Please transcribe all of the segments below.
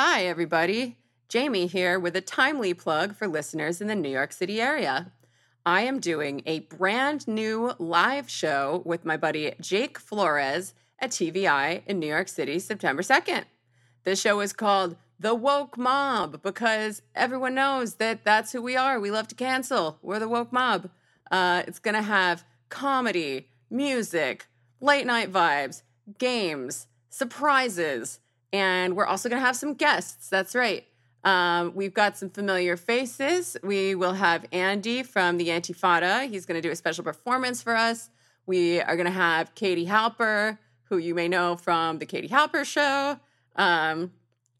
Hi, everybody. Jamie here with a timely plug for listeners in the New York City area. I am doing a brand new live show with my buddy Jake Flores at TV Eye in New York City, September 2nd. This show is called The Woke Mob because everyone knows that that's who we are. We love to cancel. We're the woke mob. Uh, it's going to have comedy, music, late night vibes, games, surprises and we're also going to have some guests. That's right. Um, we've got some familiar faces. We will have Andy from the Antifada. He's going to do a special performance for us. We are going to have Katie Halper, who you may know from the Katie Halper Show. Um,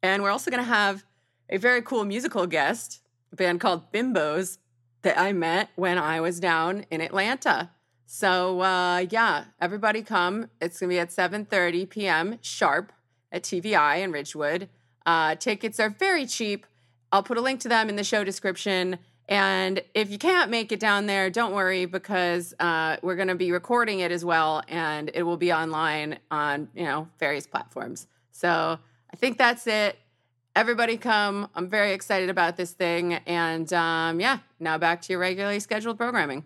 and we're also going to have a very cool musical guest, a band called Bimbos, that I met when I was down in Atlanta. So uh, yeah, everybody come. It's going to be at 7:30 p.m. sharp at TV Eye in Ridgewood. Uh, tickets are very cheap. I'll put a link to them in the show description. And if you can't make it down there, don't worry because uh, we're going to be recording it as well, and it will be online on you know various platforms. So I think that's it. Everybody come! I'm very excited about this thing, and um, yeah, now back to your regularly scheduled programming.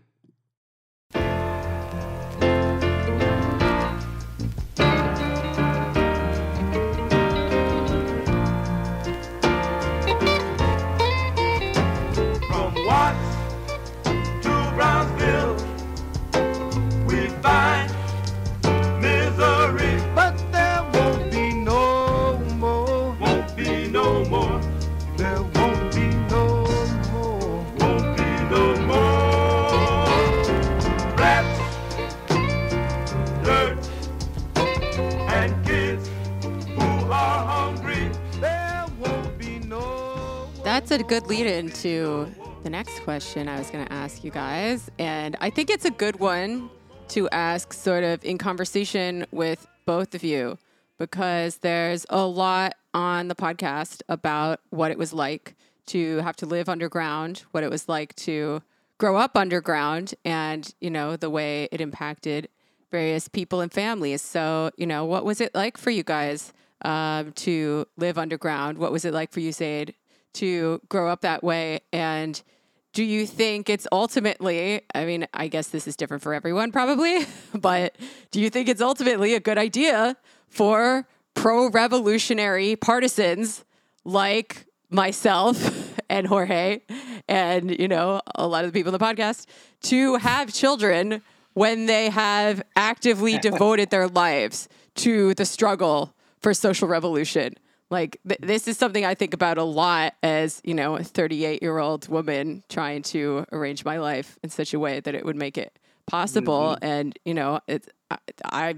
Good lead into the next question I was going to ask you guys. And I think it's a good one to ask sort of in conversation with both of you because there's a lot on the podcast about what it was like to have to live underground, what it was like to grow up underground, and, you know, the way it impacted various people and families. So, you know, what was it like for you guys um, to live underground? What was it like for you, Zayd, to grow up that way. And do you think it's ultimately i mean i guess this is different for everyone probably but do you think it's ultimately a good idea for pro-revolutionary partisans like myself and jorge and you know a lot of the people in the podcast to have children when they have actively devoted their lives to the struggle for social revolution like th- this is something I think about a lot as you know a 38 year old woman trying to arrange my life in such a way that it would make it possible. Mm-hmm. And you know, it's I, I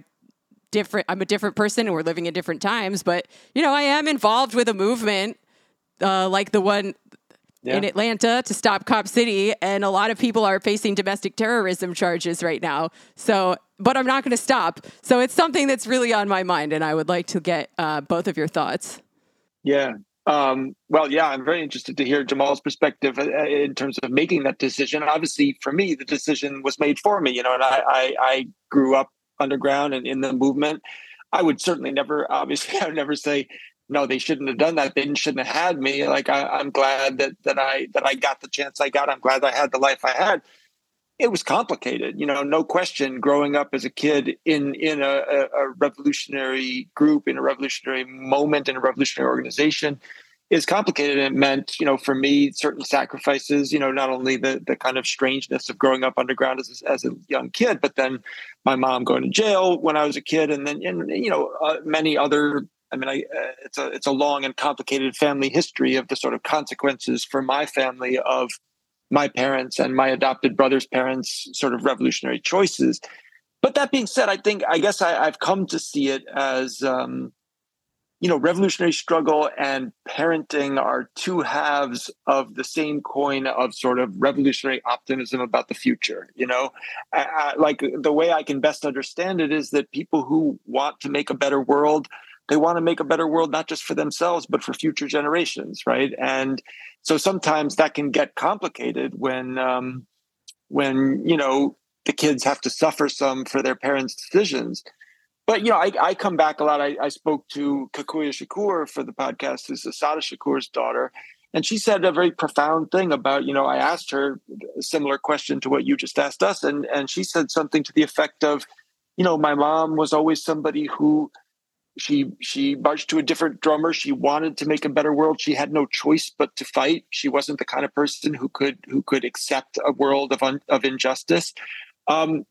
different. I'm a different person, and we're living in different times. But you know, I am involved with a movement uh, like the one yeah. in Atlanta to stop Cop City, and a lot of people are facing domestic terrorism charges right now. So, but I'm not going to stop. So it's something that's really on my mind, and I would like to get uh, both of your thoughts. Yeah. Um, well, yeah, I'm very interested to hear Jamal's perspective uh, uh, in terms of making that decision. Obviously, for me, the decision was made for me. You know, and I, I, I grew up underground and in the movement. I would certainly never, obviously, I would never say no, they shouldn't have done that. They shouldn't have had me. Like I, am glad that that I that I got the chance I got. I'm glad I had the life I had it was complicated you know no question growing up as a kid in in a, a, revolutionary group in a revolutionary moment in a revolutionary organization is complicated. And it meant you know for me certain sacrifices you know not only the the kind of strangeness of growing up underground as, as a young kid but then my mom going to jail when i was a kid and then and you know uh, many other I mean, I, uh, it's a it's a long and complicated family history of the sort of consequences for my family of my parents and my adopted brother's parents' sort of revolutionary choices. But that being said, I think I guess I, have come to see it as um, you know, revolutionary struggle and parenting are two halves of the same coin of sort of revolutionary optimism about the future. You know, I, I, like the way I can best understand it is that people who want to make a better world they want to make a better world not just for themselves but for future generations right and so sometimes that can get complicated when um, when you know the kids have to suffer some for their parents decisions but you know, I, I come back a lot. I, I spoke to Kakuya Shakur for the podcast, who's Assata Shakur's daughter, and she said a very profound thing about, you know, I asked her a similar question to what you just asked us, and and she said something to the effect of, you know, my mom was always somebody who she she marched to a different drummer. She wanted to make a better world. She had no choice but to fight. She wasn't the kind of person who could who could accept a world of un, of injustice. Um,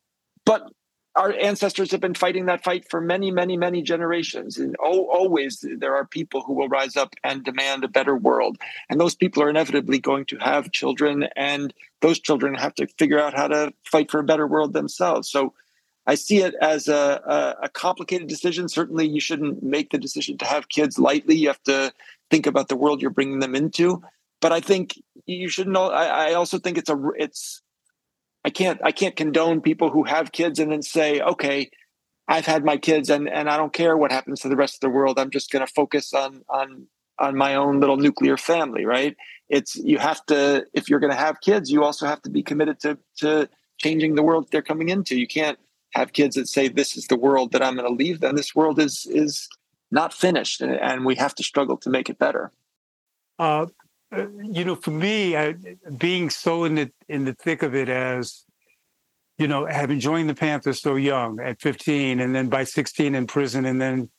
but our ancestors have been fighting that fight for many, many, many generations. And always there are people who will rise up and demand a better world. And those people are inevitably going to have children, and those children have to figure out how to fight for a better world themselves. So I see it as a, a, a complicated decision. Certainly, you shouldn't make the decision to have kids lightly. You have to think about the world you're bringing them into. But I think you should know. I, I also think it's a it's I can't I can't condone people who have kids and then say, okay, I've had my kids and and I don't care what happens to the rest of the world. I'm just going to focus on on on my own little nuclear family, right? It's you have to if you're going to have kids, you also have to be committed to to changing the world they're coming into. You can't have kids that say this is the world that I'm going to leave them. This world is is not finished, and, we have to struggle to make it better. Uh, uh, you know, for me, I, being so in the in the thick of it as, you know, having joined the Panthers so young at 15, and then by 16 in prison, and then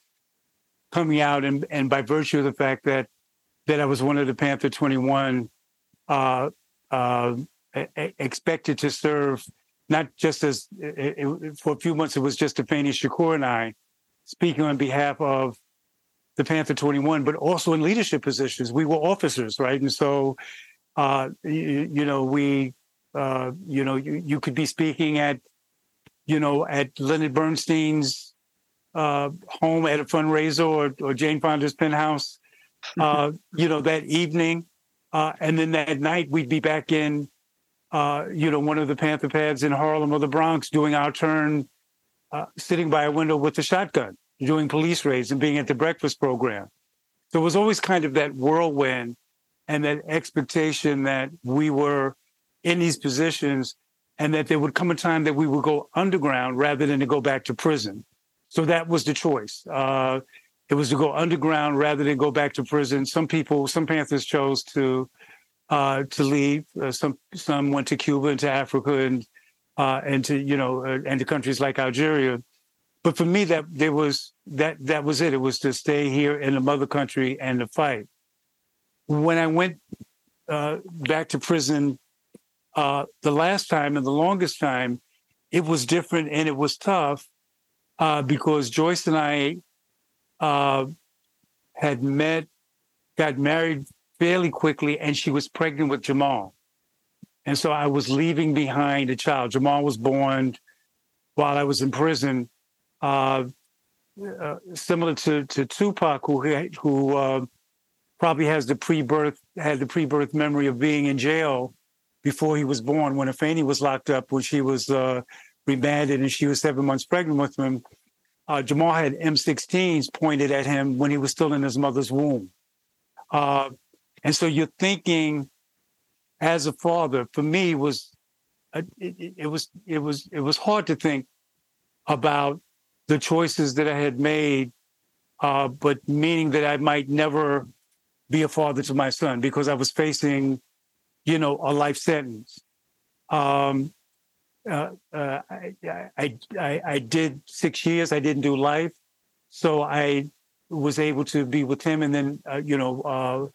coming out, and and by virtue of the fact that that I was one of the Panther 21, uh, uh, expected to serve not just as it, it, for a few months, it was just Afeni Shakur and I speaking on behalf of the Panther 21, but also in leadership positions. We were officers, right? And so, uh, you, you, know, we, uh, you know, you, you could be speaking at, you know, at Leonard Bernstein's uh, home at a fundraiser or, or Jane Fonda's penthouse, uh, you know, that evening. Uh, and then that night we'd be back in, uh, you know, one of the Panther pads in Harlem or the Bronx doing our turn, sitting by a window with a shotgun doing police raids and being at the breakfast program. So it was always kind of that whirlwind and that expectation that we were in these positions and that there would come a time that we would go underground rather than to go back to prison. So that was the choice. Uh, it was to go underground rather than go back to prison. Some people, some Panthers chose to uh, to leave. Uh, some some went to Cuba and to Africa and uh, and to you know uh, and to countries like Algeria but for me, that there was that that was it. It was to stay here in the mother country and to fight. When I went uh, back to prison uh, the last time and the longest time, it was different and it was tough uh, because Joyce and I uh, had met, got married fairly quickly, and she was pregnant with Jamal. And so I was leaving behind a child. Jamal was born while I was in prison uh, uh, similar to to Tupac, who who uh, probably has the pre-birth had the pre-birth memory of being in jail before he was born. When Afeni was locked up, when she was uh, remanded and she was seven months pregnant with him, uh, Jamal had M16s pointed at him when he was still in his mother's womb. Uh, and so you're thinking, as a father, for me was it, it was it was it was hard to think about the choices that I had made, uh, but meaning that I might never be a father to my son because I was facing, you know, a life sentence. Um, uh, uh, I, I, I, I did six years. I didn't do life, so I was able to be with him. And then, uh, you know,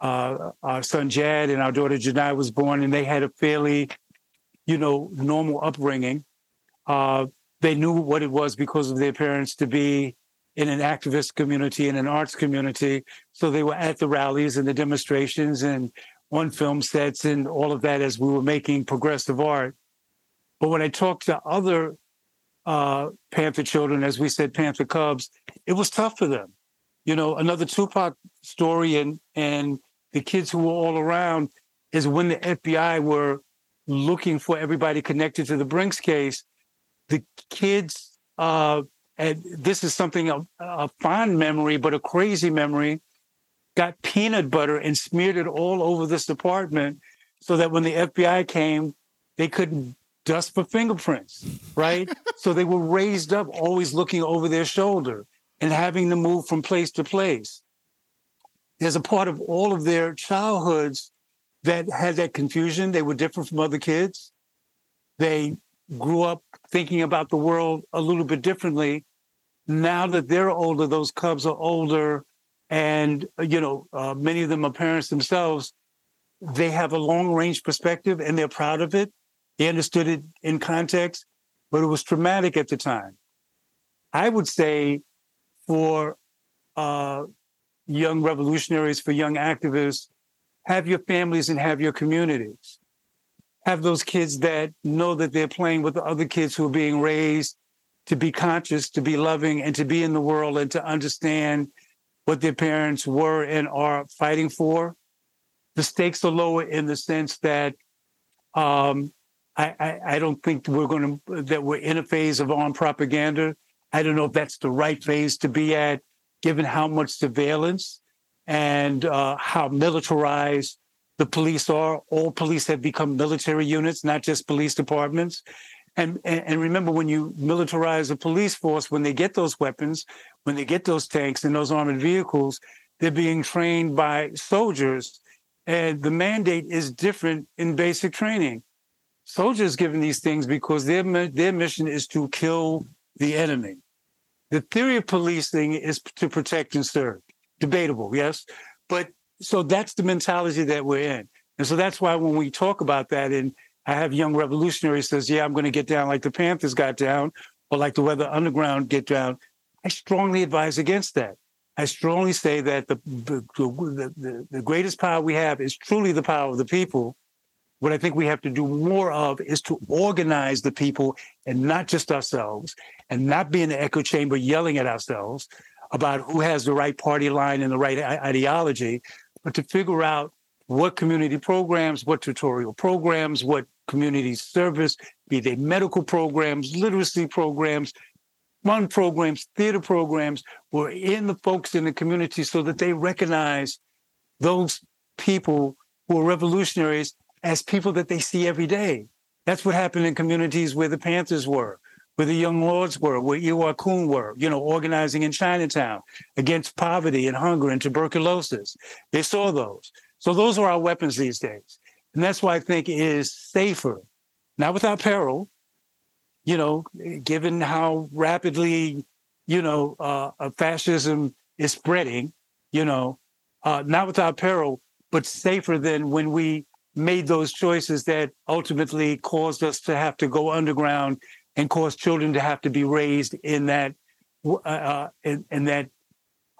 uh, our son Jad and our daughter Janai was born, and they had a fairly, you know, normal upbringing. Uh, they knew what it was because of their parents to be in an activist community and an arts community. So they were at the rallies and the demonstrations and on film sets and all of that as we were making progressive art. But when I talked to other uh, Panther children, as we said, Panther Cubs, it was tough for them. You know, another Tupac story and and the kids who were all around is when the FBI were looking for everybody connected to the Brinks case, the kids, uh, and this is something a, a fond memory, but a crazy memory, got peanut butter and smeared it all over this apartment so that when the FBI came, they couldn't dust for fingerprints, right? so they were raised up always looking over their shoulder and having to move from place to place. There's a part of all of their childhoods that had that confusion. They were different from other kids. They grew up thinking about the world a little bit differently. Now that they're older, those cubs are older, and you know, uh, many of them are parents themselves. They have a long range perspective, and they're proud of it. They understood it in context, but it was traumatic at the time. I would say for uh, young revolutionaries, for young activists, have your families and have your communities. Have those kids that know that they're playing with the other kids who are being raised to be conscious, to be loving, and to be in the world and to understand what their parents were and are fighting for. The stakes are lower in the sense that um, I, I, I don't think we're going to that we're in a phase of armed propaganda. I don't know if that's the right phase to be at, given how much surveillance and uh, how militarized the police are. All police have become military units, not just police departments. And, and, remember, when you militarize a police force, when they get those weapons, when they get those tanks and those armored vehicles, they're being trained by soldiers. And the mandate is different in basic training. Soldiers given these things because their their mission is to kill the enemy. The theory of policing is to protect and serve. Debatable, yes, but so that's the mentality that we're in. And so that's why when we talk about that, and I have young revolutionaries says, "Yeah, I'm going to get down like the Panthers got down, or like the Weather Underground get down." I strongly advise against that. I strongly say that the the, the, the greatest power we have is truly the power of the people. What I think we have to do more of is to organize the people and not just ourselves, and not be in the echo chamber yelling at ourselves about who has the right party line and the right ideology, but to figure out what community programs, what tutorial programs, what community service, be they medical programs, literacy programs, fun programs, theater programs, were in the folks in the community so that they recognize those people who are revolutionaries as people that they see every day. That's what happened in communities where the Panthers were, where the Young Lords were, where I Wor Kuen were, you know, organizing in Chinatown against poverty and hunger and tuberculosis. They saw those. So those are our weapons these days. And that's why I think it is safer, not without peril, you know, given how rapidly, you know, uh, fascism is spreading, you know, uh, not without peril, but safer than when we made those choices that ultimately caused us to have to go underground and cause children to have to be raised in that uh, uh, in, in, that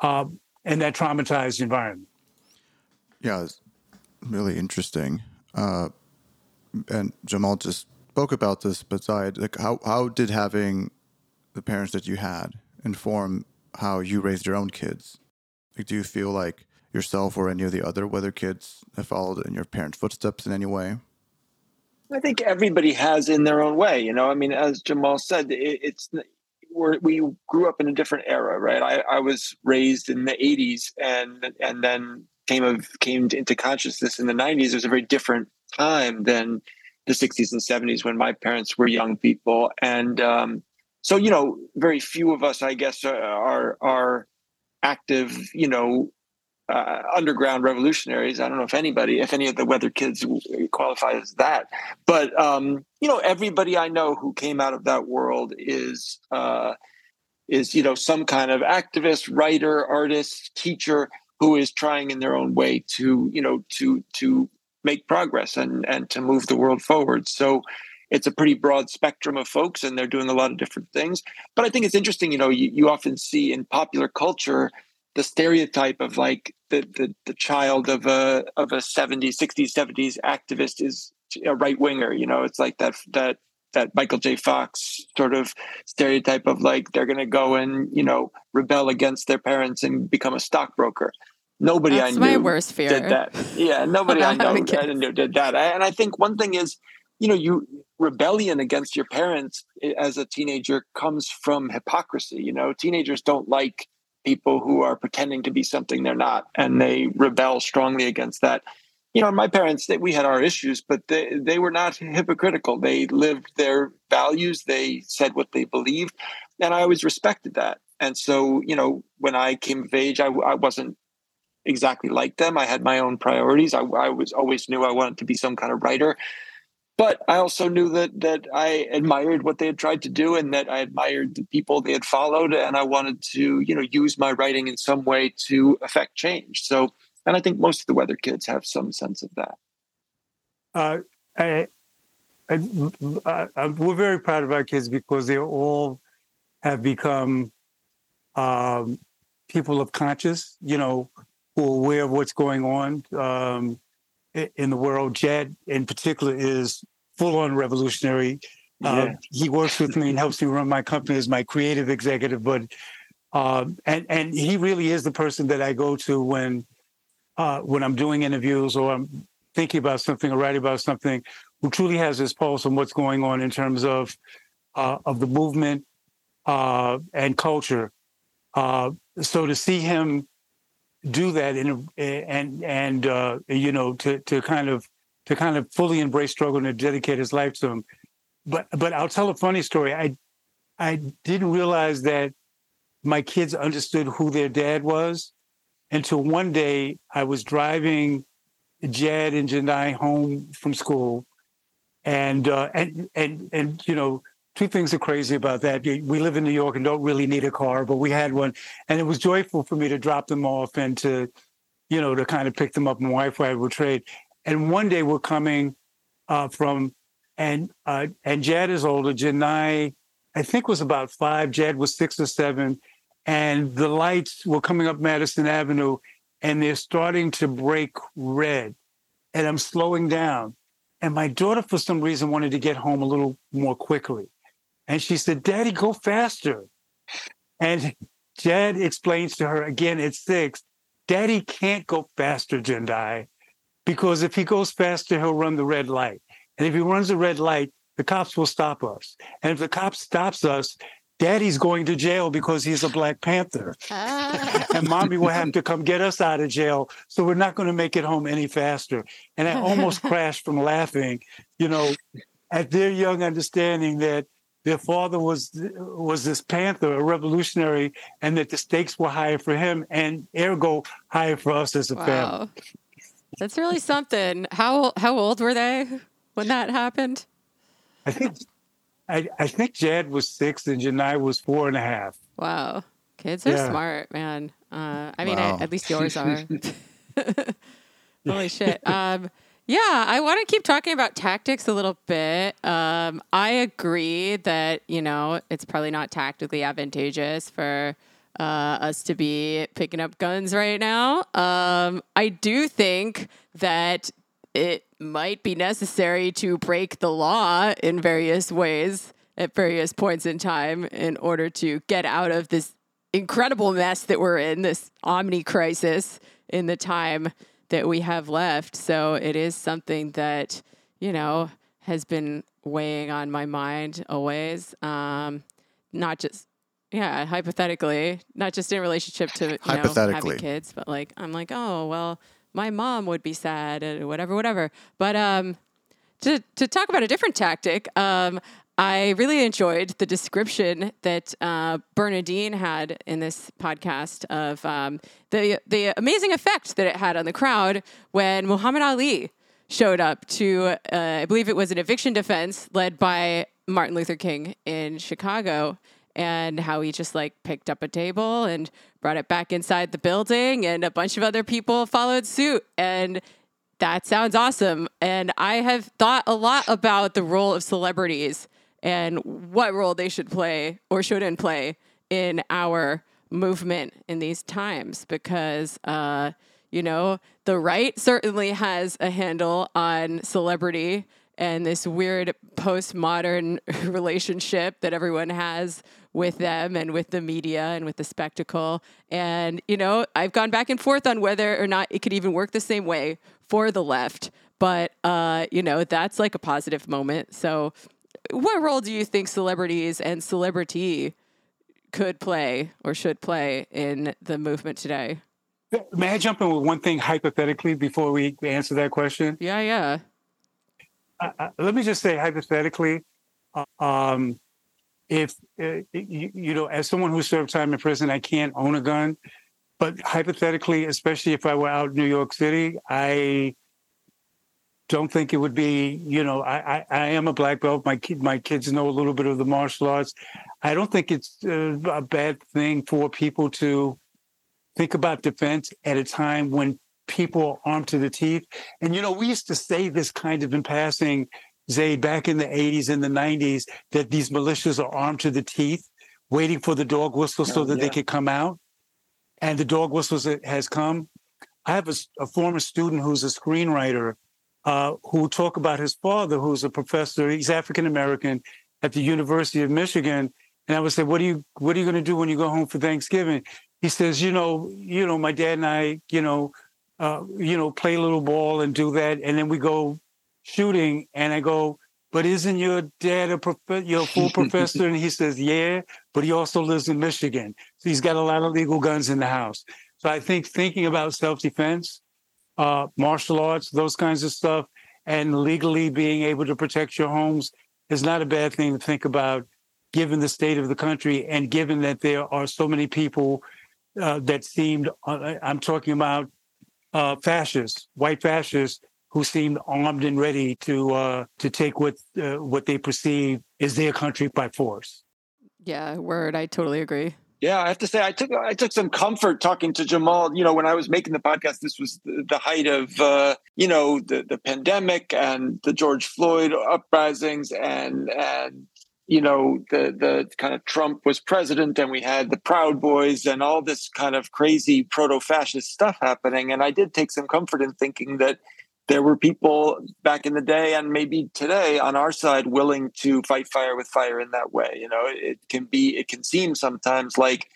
uh, in that traumatized environment. Yeah, it's really interesting. Uh, and Jamal just spoke about this, but beside like how how did having the parents that you had inform how you raised your own kids? Like, do you feel like yourself or any of the other weather kids have followed in your parents' footsteps in any way? I think everybody has in their own way. You know, I mean, as Jamal said, it, it's we grew up in a different era, right? I, I was raised in the '80s, and and then came of came into consciousness in the '90s. It was a very different time than the '60s and '70s when my parents were young people, and um, so you know, very few of us, I guess, are are active, you know, uh, underground revolutionaries. I don't know if anybody, if any of the weather kids qualify as that, but um, you know, everybody I know who came out of that world is uh, is you know some kind of activist, writer, artist, teacher who is trying in their own way to you know to to make progress and and to move the world forward. So it's a pretty broad spectrum of folks and they're doing a lot of different things but i think it's interesting you know you, you often see in popular culture the stereotype of like the, the, the child of a of a 70s 60s 70s activist is a right winger you know it's like that that that Michael J. Fox sort of stereotype of like they're going to go and you know rebel against their parents and become a stockbroker. Nobody That's I knew my worst fear. did that. Yeah, nobody I know I knew did that. And I think one thing is, you know, you rebellion against your parents eh, as a teenager comes from hypocrisy. You know, teenagers don't like people who are pretending to be something they're not, and they rebel strongly against that. you know, my parents, they, we had our issues, but they, they were not hypocritical. They lived their values. They said what they believed. And I always respected that. And so, you know, when I came of age, I, I wasn't exactly like them. I had my own priorities. I, I was always knew I wanted to be some kind of writer. But I also knew that that I admired what they had tried to do and that I admired the people they had followed. And I wanted to, you know, use my writing in some way to affect change. So and I think most of the weather kids have some sense of that. Uh, I, I, I, we're very proud of our kids because they all have become um, people of conscience you know, who are aware of what's going on um, in the world. Jed, in particular, is full on revolutionary. Uh, yeah. Uh, he works with me and helps me run my company as my creative executive, but um, and and he really is the person that I go to when uh, when I'm doing interviews or I'm thinking about something or writing about something, who truly has his pulse on what's going on in terms of uh, of the movement uh, and culture. Uh, so to see him do that in and and uh, you know to to kind of to kind of fully embrace struggle and to dedicate his life to him. But but I'll tell a funny story. I I didn't realize that my kids understood who their dad was until one day I was driving Jed and Janai home from school, and uh, and and and you know two things are crazy about that. We live in New York and don't really need a car, but we had one, and it was joyful for me to drop them off and to, you know, to kind of pick them up. My wife I would trade, and one day we're coming uh, from, and uh, and Jed is older. Janai, I think was about five. Jed was six or seven, and the lights were coming up Madison Avenue and they're starting to break red. And I'm slowing down. And my daughter, for some reason, wanted to get home a little more quickly. And she said, Daddy, go faster. And Jed explains to her again at six, Daddy can't go faster, Jendai, because if he goes faster, he'll run the red light. And if he runs the red light, the cops will stop us. And if the cops stops us, Daddy's going to jail because he's a Black Panther. Ah. and mommy will have to come get us out of jail. So we're not going to make it home any faster. And I almost crashed from laughing, you know, at their young understanding that their father was was this panther, a revolutionary, and that the stakes were higher for him and ergo higher for us as a wow. family. That's really something. How how old were they when that happened? I think I, I think Jed was six and Janai was four and a half. Wow. Kids are yeah. smart, man. Uh, I mean, wow. I, at least yours are. Holy shit. Um, yeah, I want to keep talking about tactics a little bit. Um, I agree that, you know, it's probably not tactically advantageous for uh, us to be picking up guns right now. Um, I do think that it might be necessary to break the law in various ways at various points in time in order to get out of this incredible mess that we're in, this omni crisis in the time that we have left. So it is something that, you know, has been weighing on my mind always. Um, not just, yeah, hypothetically, not just in relationship to you know, having kids, but like, I'm like, oh, well, my mom would be sad or whatever, whatever. But um, to, to talk about a different tactic, um, I really enjoyed the description that uh, Bernadine had in this podcast of um, the the amazing effect that it had on the crowd when Muhammad Ali showed up to, uh, I believe it was an eviction defense led by Martin Luther King in Chicago, and how he just like picked up a table and brought it back inside the building, and a bunch of other people followed suit. And that sounds awesome. And I have thought a lot about the role of celebrities and what role they should play or shouldn't play in our movement in these times because uh, you know the right certainly has a handle on celebrity and this weird postmodern relationship that everyone has with them and with the media and with the spectacle. And, you know, I've gone back and forth on whether or not it could even work the same way for the left. But, uh, you know, that's like a positive moment. So, what role do you think celebrities and celebrity could play or should play in the movement today? May I jump in with one thing hypothetically before we answer that question? Yeah, yeah. Uh, uh let me just say hypothetically, uh, um, if uh, you, you, know, as someone who served time in prison, I can't own a gun, but hypothetically, especially if I were out in New York City, I don't think it would be. You know, I I, I am a black belt. My kid, my kids know a little bit of the martial arts. I don't think it's uh, a bad thing for people to think about defense at a time when people are armed to the teeth. And you know, we used to say this kind of in passing Zayd, back in the 80s and the 90s, that these militias are armed to the teeth, waiting for the dog whistle so oh, that yeah. they could come out. And the dog whistle has come. I have a, a former student who's a screenwriter uh, who talk about his father, who's a professor. He's African American at the University of Michigan. And I would say, "What are you What are you going to do when you go home for Thanksgiving?" He says, "You know, you know, my dad and I, you know, uh, you know, play a little ball and do that, and then we go shooting, and I go, but isn't your dad a prof- your full professor? and he says, yeah, but he also lives in Michigan. So he's got a lot of legal guns in the house. So I think thinking about self-defense, uh, martial arts, those kinds of stuff, and legally being able to protect your homes is not a bad thing to think about, given the state of the country and given that there are so many people uh, that seemed, uh, I'm talking about uh, fascists, white fascists, who seemed armed and ready to uh, to take what uh, what they perceive is their country by force. Yeah, word. I totally agree. Yeah, I have to say, I took I took some comfort talking to Jamal. You know, when I was making the podcast, this was the, the height of uh, you know the the pandemic and the George Floyd uprisings, and and you know the the kind of Trump was president, and we had the Proud Boys and all this kind of crazy proto fascist stuff happening. And I did take some comfort in thinking that there were people back in the day and maybe today on our side willing to fight fire with fire in that way you know? It can be it can seem sometimes like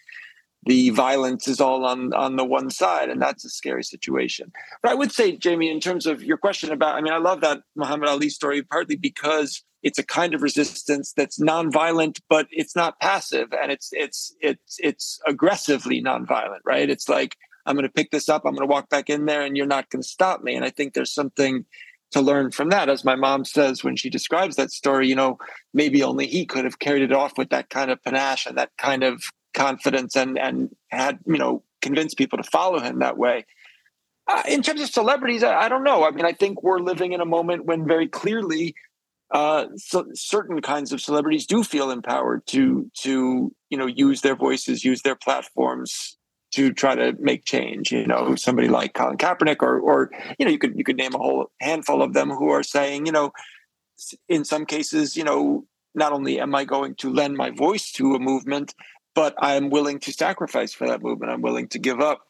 the violence is all on on the one side and that's a scary situation. But i would say jamie in terms of your question about i mean i love that muhammad ali story partly because it's a kind of resistance that's nonviolent but it's not passive and it's it's it's it's aggressively nonviolent right? It's like I'm going to pick this up. I'm going to walk back in there and you're not going to stop me. And I think there's something to learn from that. As my mom says when she describes that story, you know, maybe only he could have carried it off with that kind of panache and that kind of confidence and, and had, you know, convinced people to follow him that way. Uh, in terms of celebrities, I, I, don't know. I mean, I think we're living in a moment when very clearly uh, so certain kinds of celebrities do feel empowered to to you know use their voices, use their platforms to try to make change. You know, somebody like Colin Kaepernick, or or you know, you could you could name a whole handful of them who are saying, you know, in some cases, you know, not only am I going to lend my voice to a movement, but I'm willing to sacrifice for that movement. I'm willing to give up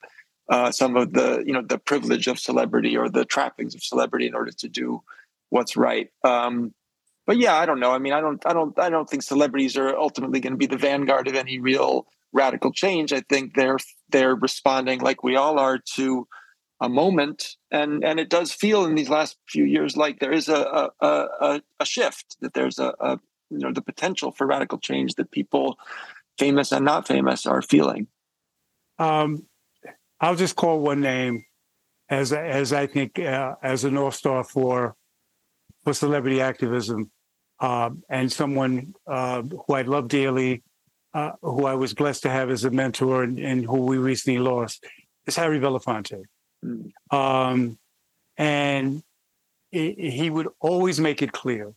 uh, some of the you know the privilege of celebrity or the trappings of celebrity in order to do what's right. Um, but yeah, I don't know. I mean, I don't, I don't, I don't think celebrities are ultimately going to be the vanguard of any real radical change. I think they're they're responding like we all are to a moment, and and it does feel in these last few years like there is a a, a, a shift that there's a, a you know the potential for radical change that people famous and not famous are feeling. Um, I'll just call one name as as I think uh, as a north star for for celebrity activism, uh, and someone uh, who I love dearly, uh, who I was blessed to have as a mentor and, and who we recently lost, is Harry Belafonte. Mm. Um, and it, he would always make it clear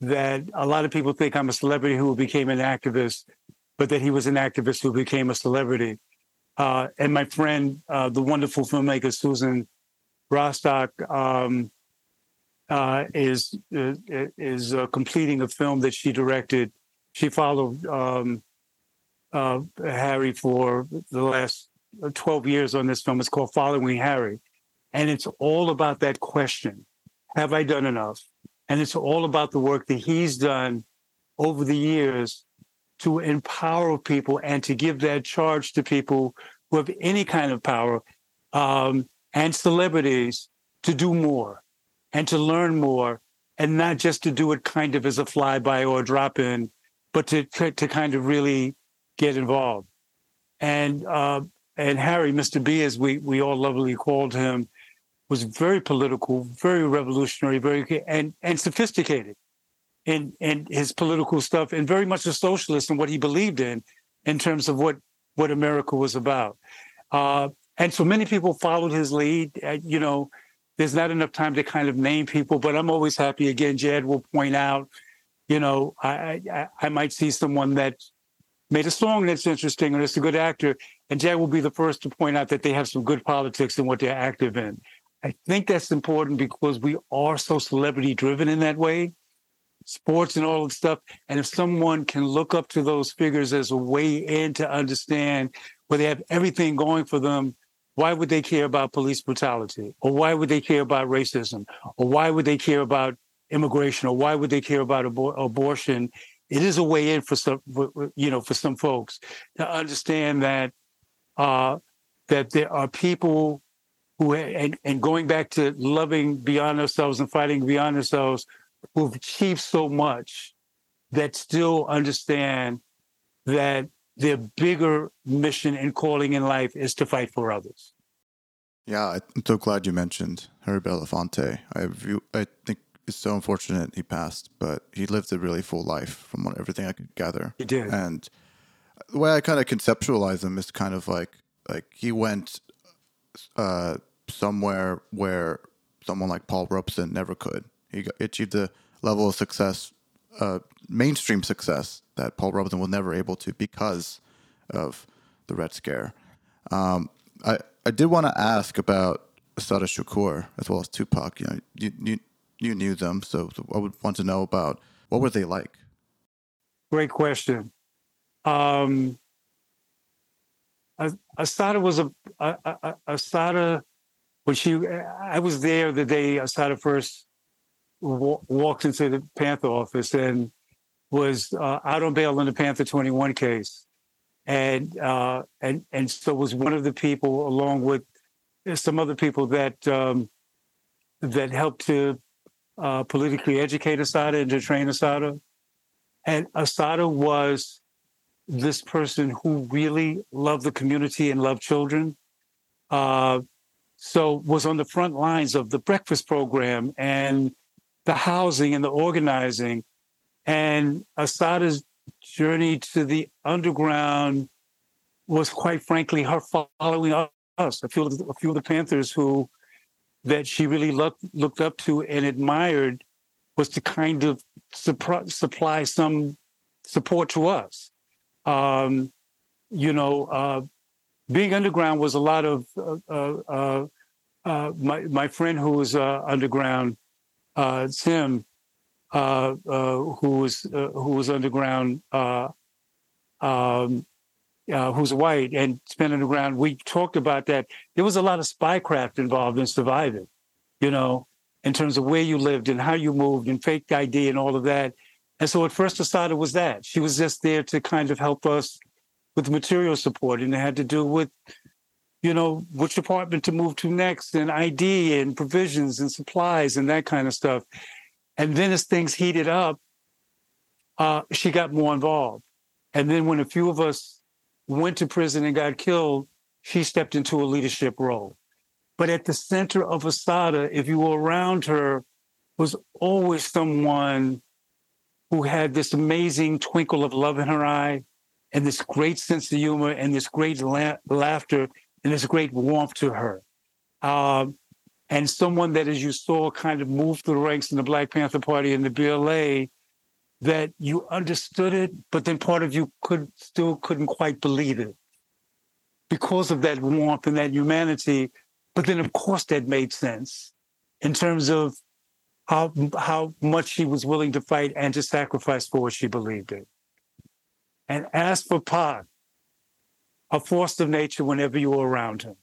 that a lot of people think I'm a celebrity who became an activist, but that he was an activist who became a celebrity. Uh, and my friend, uh, the wonderful filmmaker Susanne Rostock, um, uh, is uh, is completing a film that she directed. She followed um, uh, Harry for the last 12 years on this film. It's called Following Harry. And it's all about that question Have I done enough? And it's all about the work that he's done over the years to empower people and to give that charge to people who have any kind of power um, and celebrities to do more and to learn more and not just to do it kind of as a flyby or a drop in, but to, to, to kind of really get involved. And uh, and Harry, Mr. B, as we we all lovingly called him, was very political, very revolutionary, very and and sophisticated in in his political stuff, and very much a socialist in what he believed in, in terms of what what America was about. Uh, and so many people followed his lead. Uh, you know, there's not enough time to kind of name people, but I'm always happy. Again, Jed will point out, you know, I I, I might see someone that made a song that's interesting or is a good actor, and Jad will be the first to point out that they have some good politics in what they're active in. I think that's important because we are so celebrity driven in that way, sports and all the stuff. And if someone can look up to those figures as a way in to understand where they have everything going for them, why would they care about police brutality? Or why would they care about racism? Or why would they care about immigration? Or why would they care about abor- abortion? It is a way in for some, you know, for some folks to understand that uh, that there are people who and, and going back to loving beyond ourselves and fighting beyond ourselves who've achieved so much that still understand that their bigger mission and calling in life is to fight for others. Yeah, I'm so glad you mentioned Harry Belafonte. I I think it's so unfortunate he passed, but he lived a really full life from what, everything I could gather. He did. And the way I kind of conceptualize him is kind of like like he went uh, somewhere where someone like Paul Robeson never could. He got, achieved a level of success, uh, mainstream success, that Paul Robeson was never able to because of the Red Scare. Um, I I did want to ask about Assata Shakur as well as Tupac. You know, you, you you knew them, so, I would want to know about what were they like. Great question. Um, Assata was a, a, a Assata when she I was there the day Assata first walked into the Panther office and was uh, out on bail in the Panther 21 case, and uh, and and so was one of the people along with some other people that um, that helped to uh, politically educate Assata and to train Assata, and Assata was this person who really loved the community and loved children. Uh, so was on the front lines of the breakfast program and the housing and the organizing. And Assata's journey to the underground was quite frankly her following us. A few of the, a few of the Panthers who that she really looked looked up to and admired was to kind of supply some support to us. Um, you know, uh, being underground was a lot of uh, uh, uh, uh my my friend who was uh, underground, Tim, who was who was underground, um, who's white and spent underground. We talked about that. There was a lot of spycraft involved in surviving, you know, in terms of where you lived and how you moved and fake ID and all of that. And so at first Assata was that. She was just there to kind of help us with material support. And it had to do with, you know, which department to move to next and ID and provisions and supplies and that kind of stuff. And then as things heated up, uh, she got more involved. And then when a few of us went to prison and got killed, she stepped into a leadership role. But at the center of Assata, if you were around her, was always someone who had this amazing twinkle of love in her eye and this great sense of humor and this great la- laughter and this great warmth to her. Um, and someone that, as you saw, kind of moved through the ranks in the Black Panther Party and the BLA, that you understood it, but then part of you could still couldn't quite believe it because of that warmth and that humanity. But then, of course, that made sense in terms of how how much she was willing to fight and to sacrifice for what she believed in. And as for Pac, a force of nature whenever you were around him.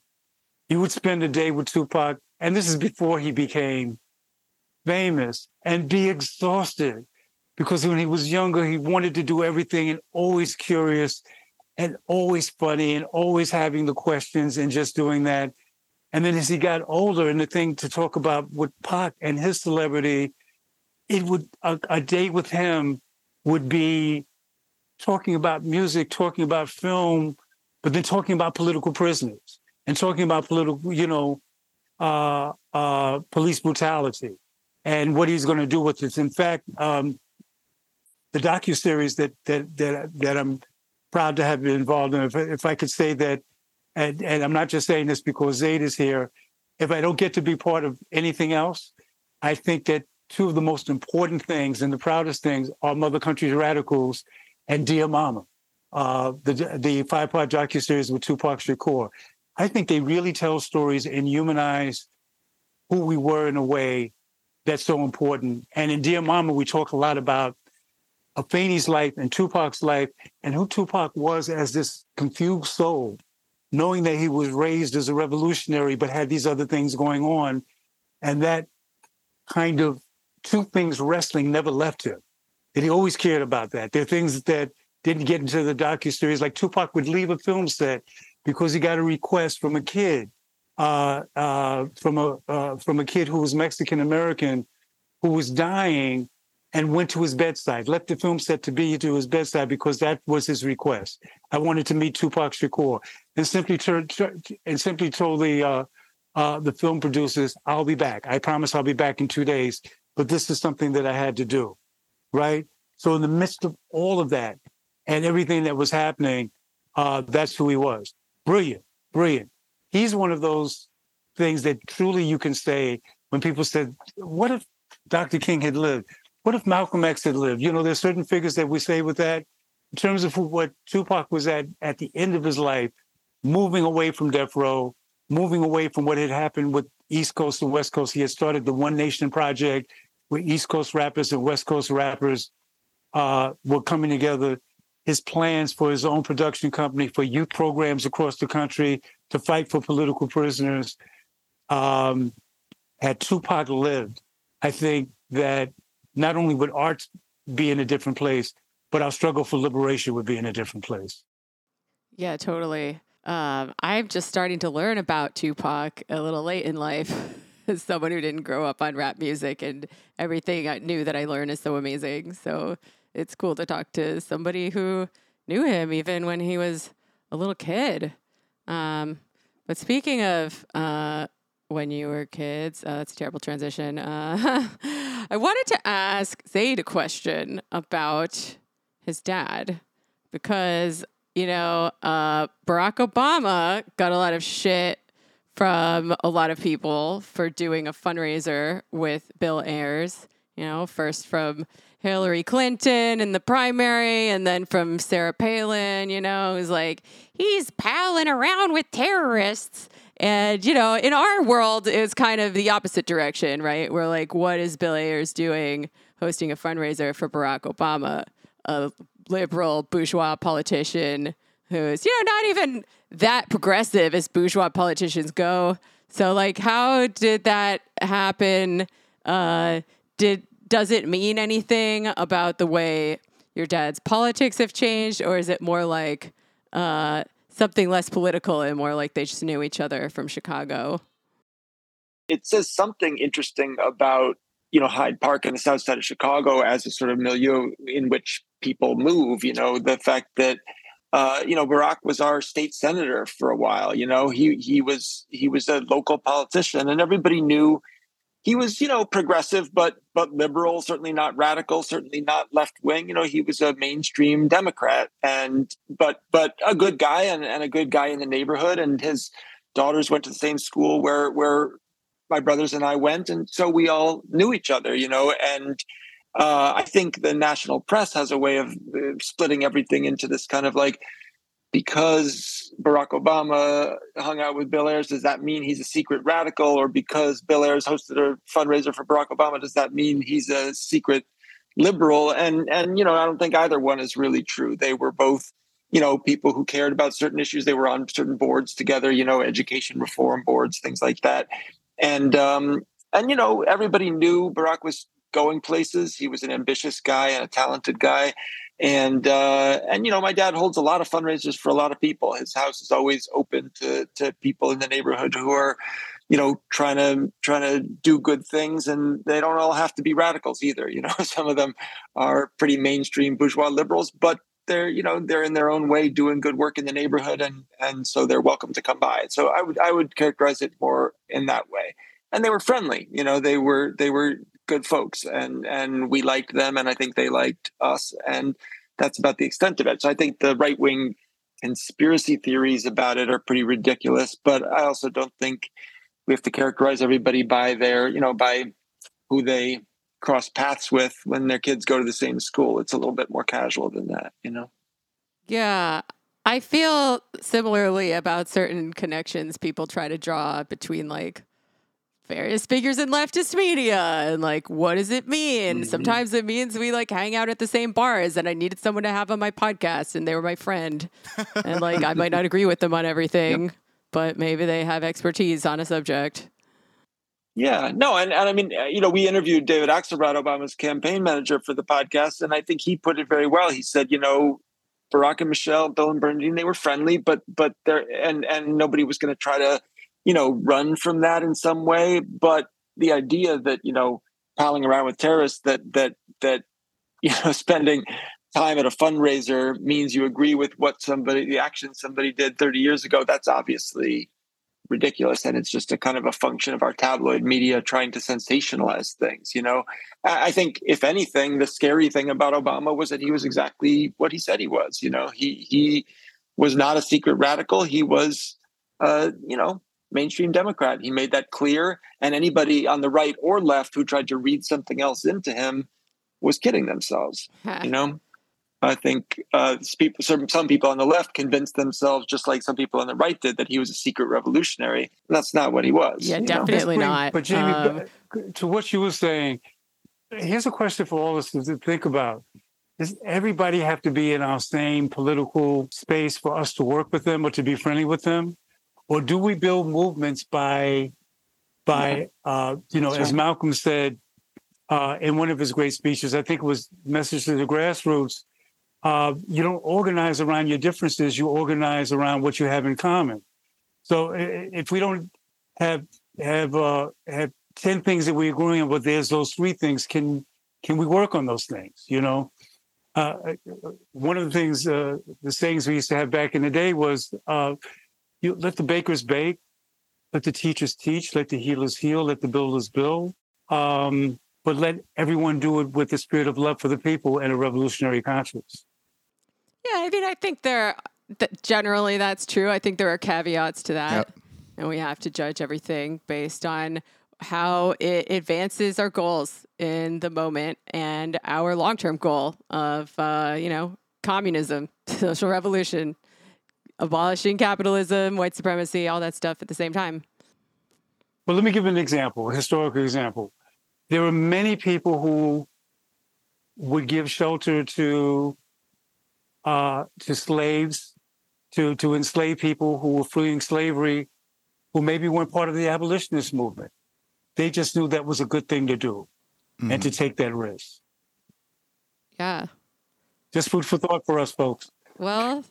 You would spend a day with Tupac, and this is before he became famous, and be exhausted because when he was younger, he wanted to do everything and always curious and always funny and always having the questions and just doing that. And then as he got older, and the thing to talk about with Pac and his celebrity, it would a, a date with him would be talking about music, talking about film, but then talking about political prisoners and talking about political, you know, uh, uh, police brutality and what he's going to do with this. In fact, um, the docu series that that that that I'm proud to have been involved in. If, if I could say that, and, and I'm not just saying this because Zayd is here. If I don't get to be part of anything else, I think that two of the most important things and the proudest things are Mother Country's Radicals and Dear Mama, uh, the the five part docu series with Tupac Shakur. I think they really tell stories and humanize who we were in a way that's so important. And in Dear Mama, we talk a lot about Afeni's life and Tupac's life and who Tupac was as this confused soul, knowing that he was raised as a revolutionary but had these other things going on. And that kind of two things wrestling never left him. That he always cared about that. There are things that didn't get into the docu series, like Tupac would leave a film set because he got a request from a kid, uh, uh, from a uh, from a kid who was Mexican American, who was dying, and went to his bedside, left the film set to be to his bedside because that was his request. I wanted to meet Tupac Shakur, and simply tur- and simply told the uh, uh, the film producers, "I'll be back. I promise I'll be back in two days." But this is something that I had to do, right? So in the midst of all of that and everything that was happening, uh, that's who he was. Brilliant, brilliant. He's one of those things that truly you can say when people said, "What if Dr. King had lived?" What if Malcolm X had lived? You know, there's certain figures that we say with that in terms of what Tupac was at at the end of his life, moving away from death row, moving away from what had happened with East Coast and West Coast. He had started the One Nation Project, where East Coast rappers and West Coast rappers uh, were coming together. His plans for his own production company for youth programs across the country to fight for political prisoners. Um, had Tupac lived, I think that not only would art be in a different place, but our struggle for liberation would be in a different place. Yeah, totally. Um, I'm just starting to learn about Tupac a little late in life as someone who didn't grow up on rap music and everything I knew that I learned is so amazing. So it's cool to talk to somebody who knew him even when he was a little kid. Um, but speaking of uh, when you were kids, uh, that's a terrible transition. Uh, I wanted to ask Zayd a question about his dad because, you know, uh, Barack Obama got a lot of shit from a lot of people for doing a fundraiser with Bill Ayers, you know, first from Hillary Clinton in the primary and then from Sarah Palin, you know, who's like, he's palling around with terrorists. And, you know, in our world, it's kind of the opposite direction, right? We're like, what is Bill Ayers doing hosting a fundraiser for Barack Obama, a liberal bourgeois politician who's, you know, not even that progressive as bourgeois politicians go. So, like, how did that happen? Uh, did does it mean anything about the way your dad's politics have changed, or is it more like uh, something less political and more like they just knew each other from Chicago. It says something interesting about you know Hyde Park and the south side of Chicago as a sort of milieu in which people move. You know the fact that uh, you know Barack was our state senator for a while. You know he he was he was a local politician, and everybody knew he was you know progressive but but liberal certainly not radical certainly not left wing you know he was a mainstream democrat and but but a good guy and, and a good guy in the neighborhood. And his daughters went to the same school where where my brothers and i went. And so we all knew each other you know and uh, i think the national press has a way of uh, splitting everything into this kind of like because Barack Obama hung out with Bill Ayers, does that mean he's a secret radical? Or because Bill Ayers hosted a fundraiser for Barack Obama, does that mean he's a secret liberal? And and you know, I don't think either one is really true. They were both, you know, people who cared about certain issues. They were on certain boards together, you know, education reform boards, things like that. And um, and you know, everybody knew Barack was going places. He was an ambitious guy and a talented guy and uh, and you know my dad holds a lot of fundraisers for a lot of people. His house is always open to to people in the neighborhood who are you know trying to trying to do good things and they don't all have to be radicals either. You know some of them are pretty mainstream bourgeois liberals but they're you know they're in their own way doing good work in the neighborhood and and so they're welcome to come by. So i would i would characterize it more in that way. And they were friendly. You know they were they were good folks and and we liked them and i think they liked us and that's about the extent of it so i think the right wing conspiracy theories about it are pretty ridiculous but i also don't think we have to characterize everybody by their you know by who they cross paths with when their kids go to the same school. It's a little bit more casual than that, you know? Yeah. I feel similarly about certain connections people try to draw between like various figures in leftist media and like what does it mean? Mm-hmm. Sometimes it means we like hang out at the same bars and I needed someone to have on my podcast and they were my friend. and like I might not agree with them on everything, yep. but maybe they have expertise on a subject. Yeah, no, and, and I mean, uh, you know, we interviewed David Axelrod, Obama's campaign manager for the podcast, and I think he put it very well. He said, you know, Barack and Michelle, Bill and Bernardine, they were friendly, but but they're and and nobody was going to try to, you know, run from that in some way. But the idea that you know, palling around with terrorists, that that that you know, spending time at a fundraiser means you agree with what somebody, the action somebody did 30 years ago. That's obviously ridiculous and it's just a kind of a function of our tabloid media trying to sensationalize things you know i think if anything the scary thing about obama was that he was exactly what he said he was you know he he was not a secret radical he was uh you know mainstream democrat he made that clear and anybody on the right or left who tried to read something else into him was kidding themselves you know I think uh, people, some, some people on the left convinced themselves, just like some people on the right did, that he was a secret revolutionary. that's not what he was. Yeah, definitely know? not. But Jamie, um, to what you were saying, here's a question for all of us to think about. Does everybody have to be in our same political space for us to work with them or to be friendly with them? Or do we build movements by, by uh, you know, as. Malcolm said uh, in one of his great speeches, I think it was Message to the Grassroots, uh, you don't organize around your differences. You organize around what you have in common. So if we don't have have uh, have ten things that we agree on, but there's those three things, can can we work on those things? You know, uh, one of the things, uh, the sayings we used to have back in the day was, uh, "You let the bakers bake, let the teachers teach, let the healers heal, let the builders build." Um, but let everyone do it with the spirit of love for the people and a revolutionary conscience. Yeah, I mean, I think there generally that's true. I think there are caveats to that, yep. and we have to judge everything based on how it advances our goals in the moment and our long-term goal of uh, you know communism, social revolution, abolishing capitalism, white supremacy, all that stuff at the same time. Well, let me give an example, a historical example. There were many people who would give shelter to uh, to slaves, to, to enslave people who were fleeing slavery, who maybe weren't part of the abolitionist movement. They just knew that was a good thing to do mm-hmm. and to mm-hmm. take that risk. Yeah. Just food for thought for us, folks. Well,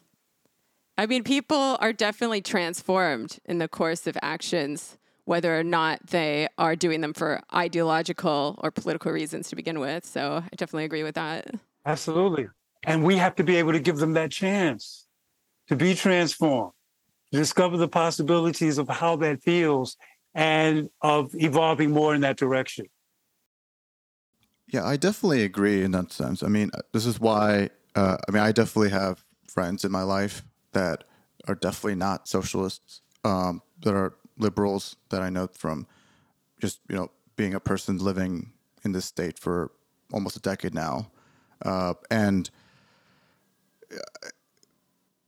I mean, people are definitely transformed in the course of actions, whether or not they are doing them for ideological or political reasons to begin with. So I definitely agree with that. Absolutely. And we have to be able to give them that chance to be transformed, to discover the possibilities of how that feels and of evolving more in that direction. Yeah, I definitely agree in that sense. I mean, this is why, uh, I mean, I definitely have friends in my life that are definitely not socialists, um, that are liberals that I know from just, you know, being a person living in this state for almost a decade now. Uh, and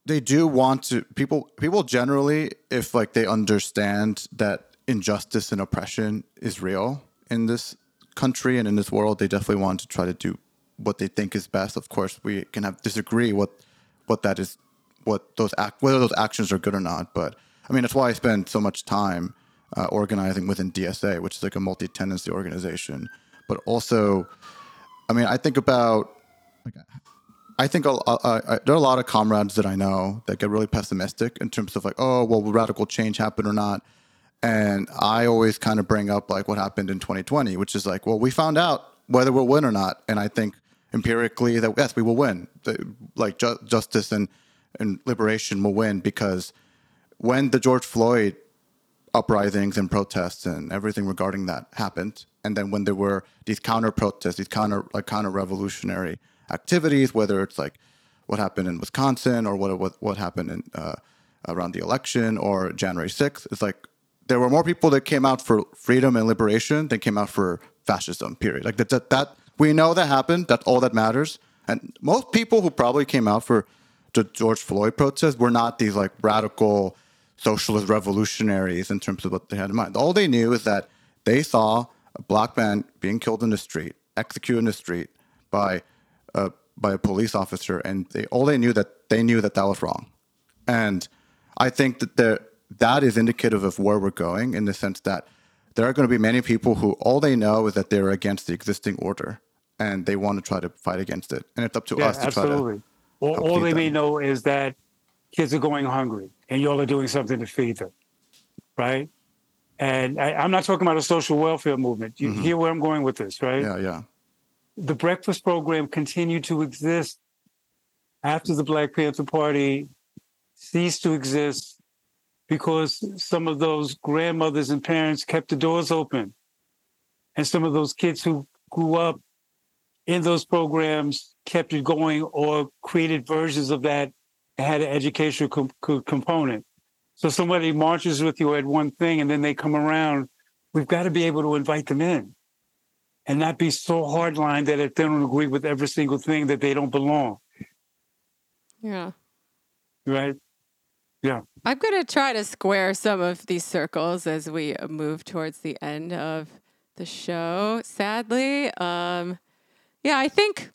they do want to people people generally if like they understand that injustice and oppression is real in this country and in this world they definitely want to try to do what they think is best of course we can have disagree what what that is what those act whether those actions are good or not but i mean that's why i spend so much time uh, organizing within dsa which is like a multi-tendency organization but also i mean i think about I think uh, uh, there are a lot of comrades that I know that get really pessimistic in terms of like, oh, well, will radical change happen or not? And I always kind of bring up like what happened in 2020, which is like, well, we found out whether we'll win or not. And I think empirically that yes, we will win. The, like ju- justice and and liberation will win because when the George Floyd uprisings and protests and everything regarding that happened, and then when there were these counter protests, these counter like counter revolutionary activities, whether it's like what happened in Wisconsin or what what what happened in uh, around the election or January sixth, it's like there were more people that came out for freedom and liberation than came out for fascism. Period. Like that that, that we know that happened. That's all that matters. And most people who probably came out for the George Floyd protests were not these like radical socialist revolutionaries in terms of what they had in mind. All they knew is that they saw a black man being killed in the street, executed in the street by a by a police officer, and they all they knew that they knew that that was wrong. And I think that there that is indicative of where we're going in the sense that there are going to be many people who all they know is that they're against the existing order and they want to try to fight against it. And it's up to yeah, us to absolutely. try to. All, all they them. may know is that kids are going hungry and y'all are doing something to feed them, right? And I, am not talking about a social welfare movement. You mm-hmm. hear where I'm going with this, right? Yeah, yeah. The breakfast program continued to exist after the Black Panther Party ceased to exist because some of those grandmothers and parents kept the doors open. And some of those kids who grew up in those programs kept it going or created versions of that had an educational com- component. So somebody marches with you at one thing and then they come around. We've got to be able to invite them in and not be so hardline that if they don't agree with every single thing that they don't belong. Yeah. Right. Yeah. I'm going to try to square some of these circles as we move towards the end of the show, sadly. Um, yeah, I think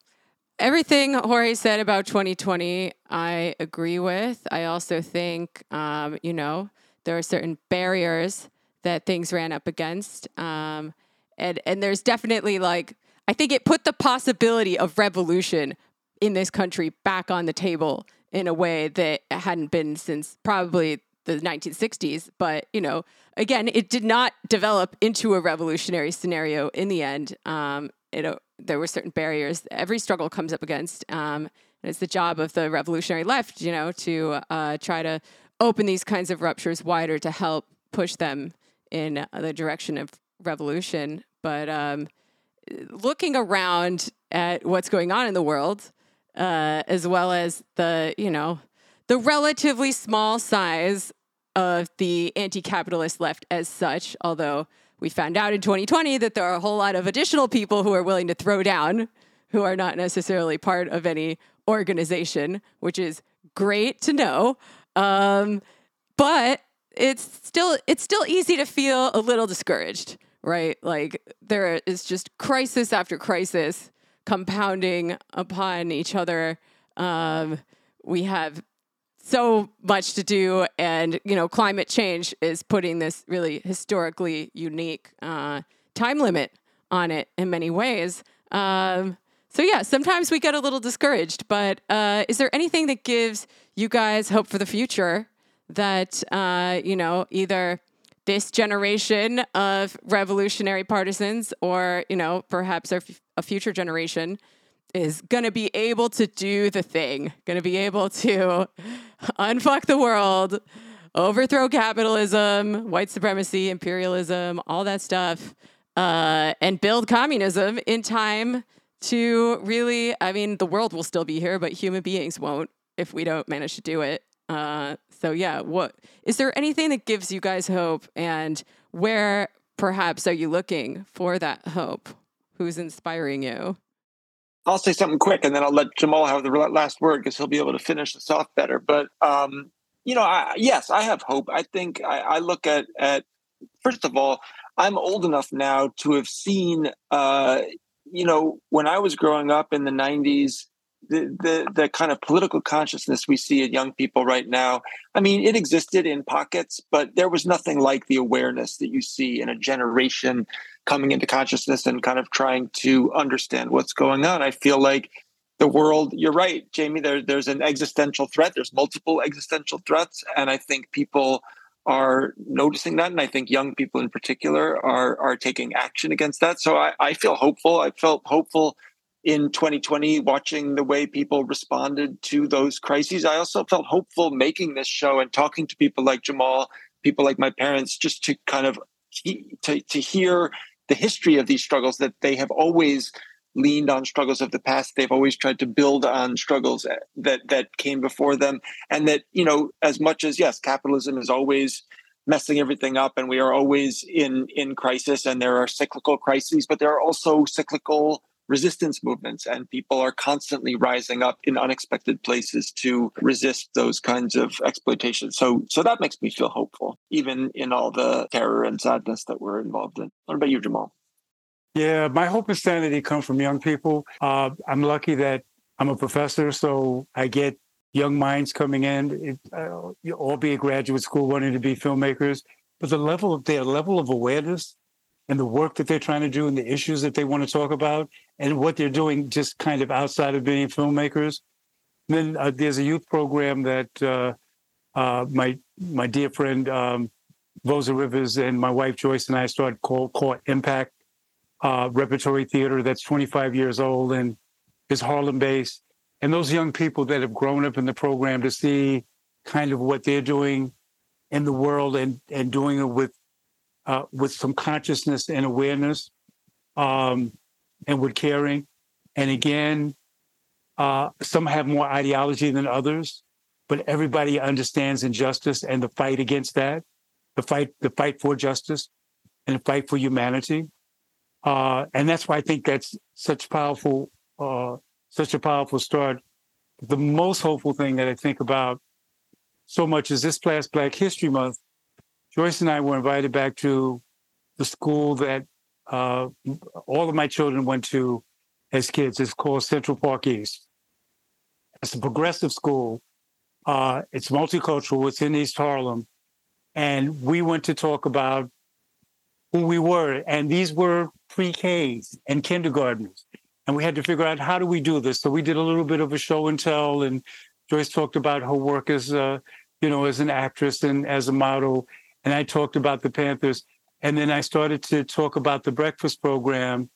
everything Jorge said about 2020, I agree with. I also think, um, you know, there are certain barriers that things ran up against. Um, and, and there's definitely like, I think it put the possibility of revolution in this country back on the table in a way that hadn't been since probably the 1960s. But, you know, again, it did not develop into a revolutionary scenario in the end. Um, it, there were certain barriers every struggle comes up against. Um, and it's the job of the revolutionary left, you know, to uh, try to open these kinds of ruptures wider to help push them in the direction of revolution. But um, looking around at what's going on in the world, uh, as well as the, you know, the relatively small size of the anti capitalist left as such, although we found out in 2020 that there are a whole lot of additional people who are willing to throw down who are not necessarily part of any organization, which is great to know. Um, but it's still it's still easy to feel a little discouraged, right? Like there is just crisis after crisis compounding upon each other. Um, we have so much to do, and you know, climate change is putting this really historically unique uh, time limit on it in many ways. Um, so yeah, sometimes we get a little discouraged, but uh, is there anything that gives you guys hope for the future that uh, you know either this generation of revolutionary partisans or you know perhaps our a future generation is going to be able to do the thing, going to be able to unfuck the world, overthrow capitalism, white supremacy, imperialism, all that stuff, uh, and build communism in time to really, I mean, the world will still be here, but human beings won't if we don't manage to do it. Uh, so yeah, what is there anything that gives you guys hope, and where perhaps are you looking for that hope? who's inspiring you? I'll say something quick and then I'll let Jamal have the last word because he'll be able to finish this off better. But, um, you know, I, yes, I have hope. I think I, I, look at, at, first of all, I'm old enough now to have seen, uh, you know, when I was growing up in the 90s, the, the the kind of political consciousness we see in young people right now i mean it existed in pockets but there was nothing like the awareness that you see in a generation coming into consciousness and kind of trying to understand what's going on. I feel like the world you're right jamie there, there's an existential threat there's multiple existential threats and i think people are noticing that and i think young people in particular are are taking action against that. So i, I feel hopeful. I felt hopeful in 2020, watching the way people responded to those crises. I also felt hopeful making this show and talking to people like Jamal, people like my parents, just to kind of to, to hear the history of these struggles that they have always leaned on struggles of the past. They've always tried to build on struggles eh, that that came before them. And that you know as much as yes capitalism is always messing everything up and we are always in in crisis and there are cyclical crises but there are also cyclical resistance movements and people are constantly rising up in unexpected places to resist those kinds of exploitation. So so that makes me feel hopeful even in all the terror and sadness that we're involved in. What about you jamal? Yeah my hope and sanity come from young people. Uh, i'm lucky that i'm a professor so i get young minds coming in it, uh, albeit graduate school wanting to be filmmakers but the level of their level of awareness and the work that they're trying to do and the issues that they want to talk about and what they're doing just kind of outside of being filmmakers. And then uh, there's a youth program that uh, uh, my my dear friend um, Voza Rivers and my wife Joyce and I started called, called Impact uh, Repertory Theater. That's 25 years old and is Harlem based. And those young people that have grown up in the program to see kind of what they're doing in the world and and doing it with uh, with some consciousness and awareness um, and with caring. And again, uh, some have more ideology than others, but everybody understands injustice and the fight against that, the fight, the fight for justice, and the fight for humanity. Uh, and that's why I think that's such powerful, uh, such a powerful start. The most hopeful thing that I think about so much is this past Black History Month Joyce and I were invited back to the school that uh, all of my children went to as kids. It's called Central Park East. It's a progressive school. Uh, it's multicultural. It's in East Harlem. And we went to talk about who we were. And these were pre-Ks and kindergartners. And we had to figure out how do we do this. So we did a little bit of a show and tell. And Joyce talked about her work as, a, you know, as an actress and as a model and I talked about the Panthers. And then I started to talk about the breakfast program.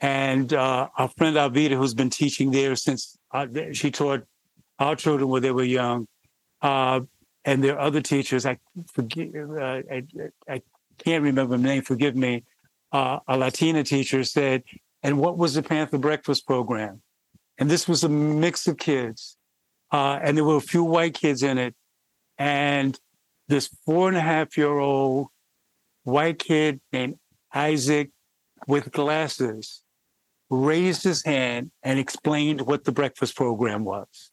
And uh, our friend Alvita, who's been teaching there since uh, she taught our children when they were young, uh, and there are other teachers. I forget, uh, I, I, can't remember the name. Forgive me. Uh, a Latina teacher said, "And what was the Panther breakfast program?" And this was a mix of kids, uh, and there were a few white kids in it, and this four and a half year old white kid named Isaac with glasses raised his hand and explained what the breakfast program was.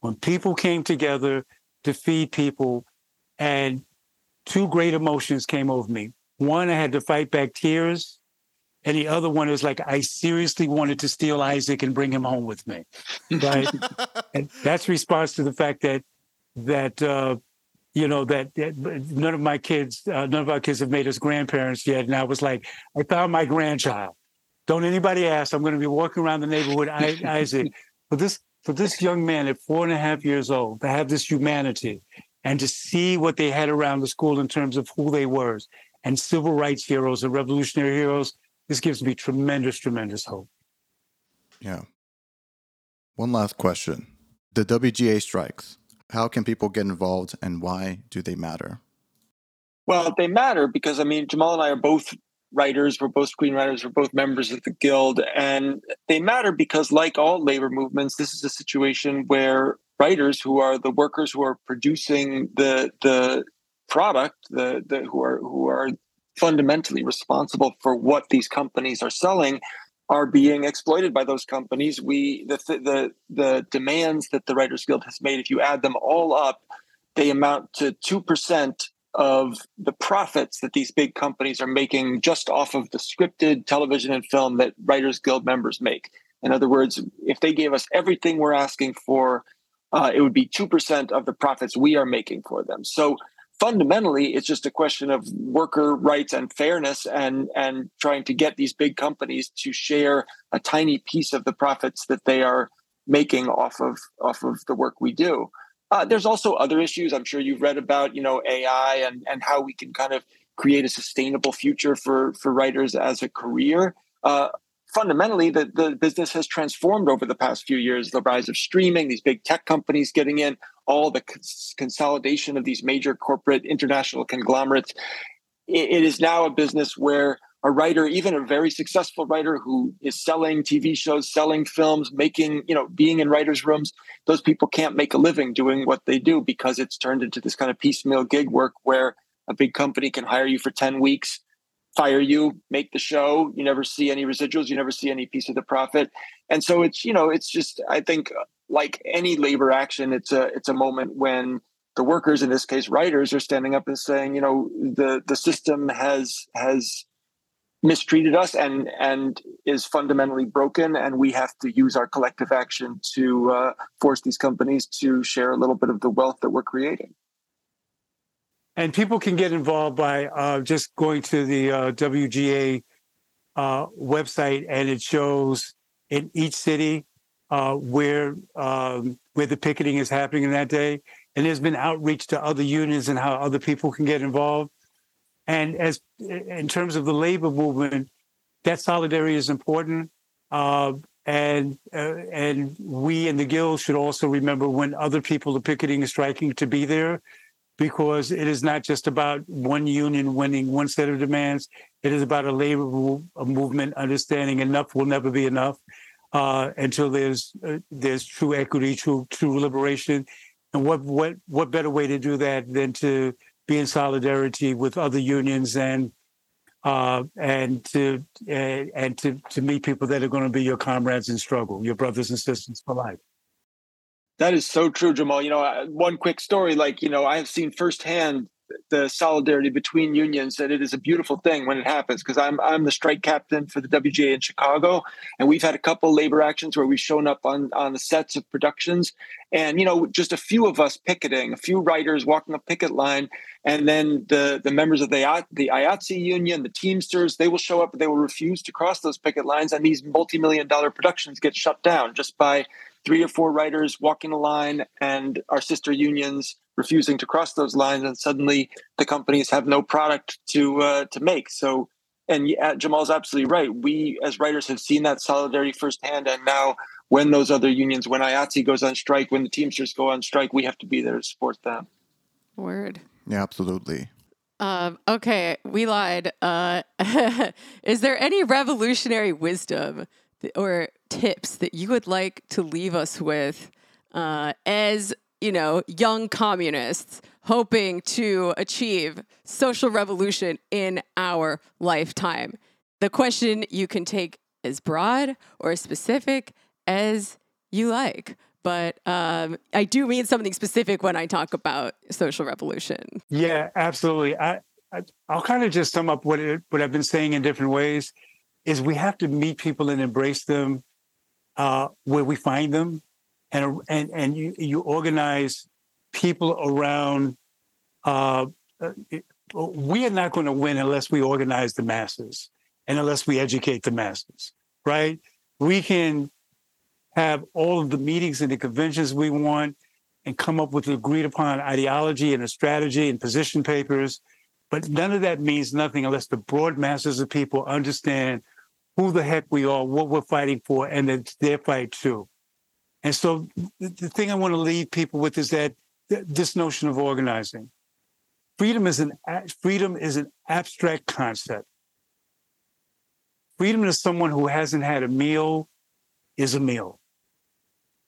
When people came together to feed people, and two great emotions came over me. One, I had to fight back tears. And the other one is like, I seriously wanted to steal Isaac and bring him home with me. Right. and that's response to the fact that that uh, you know that, that, none of my kids uh, none of our kids have made us grandparents yet. And i was like i found my grandchild. Don't anybody ask. I'm going to be walking around the neighborhood I, isaac. For this for this young man at four and a half years old to have this humanity and to see what they had around the school in terms of who they were and civil rights heroes and revolutionary heroes this gives me tremendous tremendous hope. Yeah. One last question. The wga strikes how can people get involved and why do they matter? Well, they matter because I mean, Jamal and I are both writers, we're both screenwriters, we're both members of the guild, and they matter because, like all labor movements, this is a situation where writers who are the workers who are producing the the product, the, the who are who are fundamentally responsible for what these companies are selling are being exploited by those companies. We the the the demands that the Writers Guild has made, if you add them all up, they amount to two percent of the profits that these big companies are making just off of the scripted television and film that Writers Guild members make. In other words, if they gave us everything we're asking for, uh, it would be two percent of the profits we are making for them. So fundamentally it's just a question of worker rights and fairness and and trying to get these big companies to share a tiny piece of the profits that they are making off of off of the work we do. Uh, there's also other issues i'm sure you've read about you know ai and and how we can kind of create a sustainable future for for writers as a career. Uh, fundamentally, the, the business has transformed over the past few years. The rise of streaming, these big tech companies getting in, all the cons- consolidation of these major corporate international conglomerates. it, it is now a business where a writer, even a very successful writer who is selling TV shows, selling films, making, you know, being in writers' rooms, those people can't make a living doing what they do because it's turned into this kind of piecemeal gig work where a big company can hire you for 10 weeks, fire you, make the show. You never see any residuals, you never see any piece of the profit. And so it's, you know, it's just, I think like any labor action, it's a it's a moment when the workers, in this case writers, are standing up and saying, you know, the the system has has mistreated us and and is fundamentally broken and we have to use our collective action to uh, force these companies to share a little bit of the wealth that we're creating and people can get involved by uh, just going to the uh, wga uh, website and it shows in each city uh, where um, where the picketing is happening in that day. And there's been outreach to other unions and how other people can get involved. And as in terms of the labor movement, that solidarity is important. Uh, and uh, and we in the guild should also remember when other people are picketing and striking to be there, because it is not just about one union winning one set of demands. It is about a labor movement understanding enough will never be enough uh, until there's uh, there's true equity, true true liberation. And what what what better way to do that than to be in solidarity with other unions and uh, and to and to to meet people that are going to be your comrades in struggle, your brothers and sisters for life. That is so true, Jamal. You know, one quick story, like you know, I have seen firsthand the solidarity between unions that it is a beautiful thing when it happens because I'm I'm the strike captain for the WGA in Chicago and we've had a couple labor actions where we've shown up on on the sets of productions and you know just a few of us picketing a few writers walking a picket line and then the the members of the the IATSE union the Teamsters they will show up and they will refuse to cross those picket lines and these multi-million dollar productions get shut down just by three or four writers walking a line and our sister unions refusing to cross those lines, and suddenly the companies have no product to uh, to make. So, and Jamal's absolutely right. We as writers have seen that solidarity firsthand, and now when those other unions, when IATSE goes on strike, when the Teamsters go on strike, we have to be there to support them. Word. Yeah, absolutely. Um, okay, we lied. Uh, is there any revolutionary wisdom or tips that you would like to leave us with uh, as you know young communists hoping to achieve social revolution in our lifetime the question you can take as broad or as specific as you like but um, I do mean something specific when I talk about social revolution. Yeah, absolutely. I, I will kind of just sum up what it, what I've been saying in different ways. Is we have to meet people and embrace them uh, where we find them, and and and you you organize people around. Uh, uh we are not going to win unless we organize the masses and unless we educate the masses, right? We can have all of the meetings and the conventions we want and come up with agreed upon ideology and a strategy and position papers. But none of that means nothing unless the broad masses of people understand who the heck we are, what we're fighting for, and it's their fight too. And so the thing I want to leave people with is that this notion of organizing. Freedom is an freedom is an abstract concept. Freedom to someone who hasn't had a meal is a meal.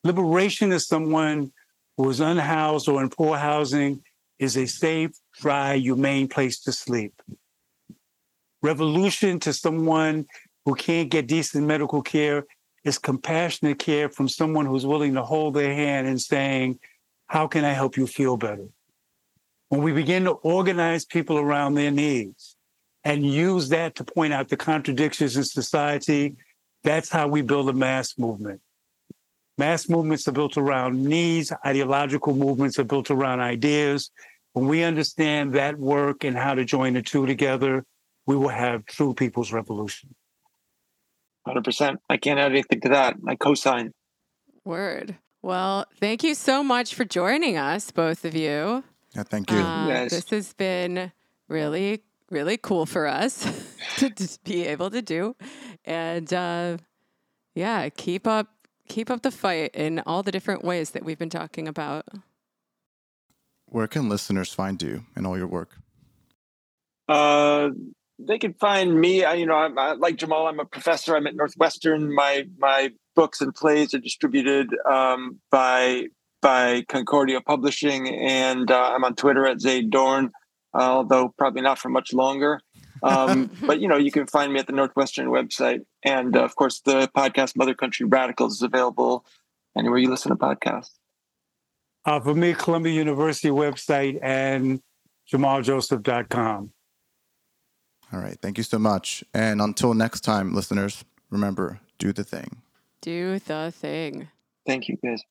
Liberation is someone who is unhoused or in poor housing is a safe, dry, humane place to sleep. Revolution to someone who can't get decent medical care is compassionate care from someone who's willing to hold their hand and saying, How can I help you feel better? When we begin to organize people around their needs and use that to point out the contradictions in society, that's how we build a mass movement. Mass movements are built around needs, ideological movements are built around ideas. When we understand that work and how to join the two together, we will have true people's revolution. Hundred percent. I can't add anything to that. I co-sign. Word. Well, thank you so much for joining us, both of you. Yeah, thank you. Uh, yes. This has been really, really cool for us to, to be able to do. And uh, yeah, keep up keep up the fight in all the different ways that we've been talking about. Where can listeners find you and all your work? Uh, they can find me. I, you know, I'm I, like Jamal. I'm a professor. I'm at Northwestern. My my books and plays are distributed um, by by Concordia Publishing, and uh, I'm on Twitter at Zayd Dohrn, although probably not for much longer. Um, but you know, you can find me at the Northwestern website, and uh, of course, the podcast Mother Country Radicals is available anywhere you listen to podcasts. Uh, for me, Columbia University website and jamaljoseph.com. All right. Thank you so much. And until next time, listeners, remember do the thing. Do the thing. Thank you, guys.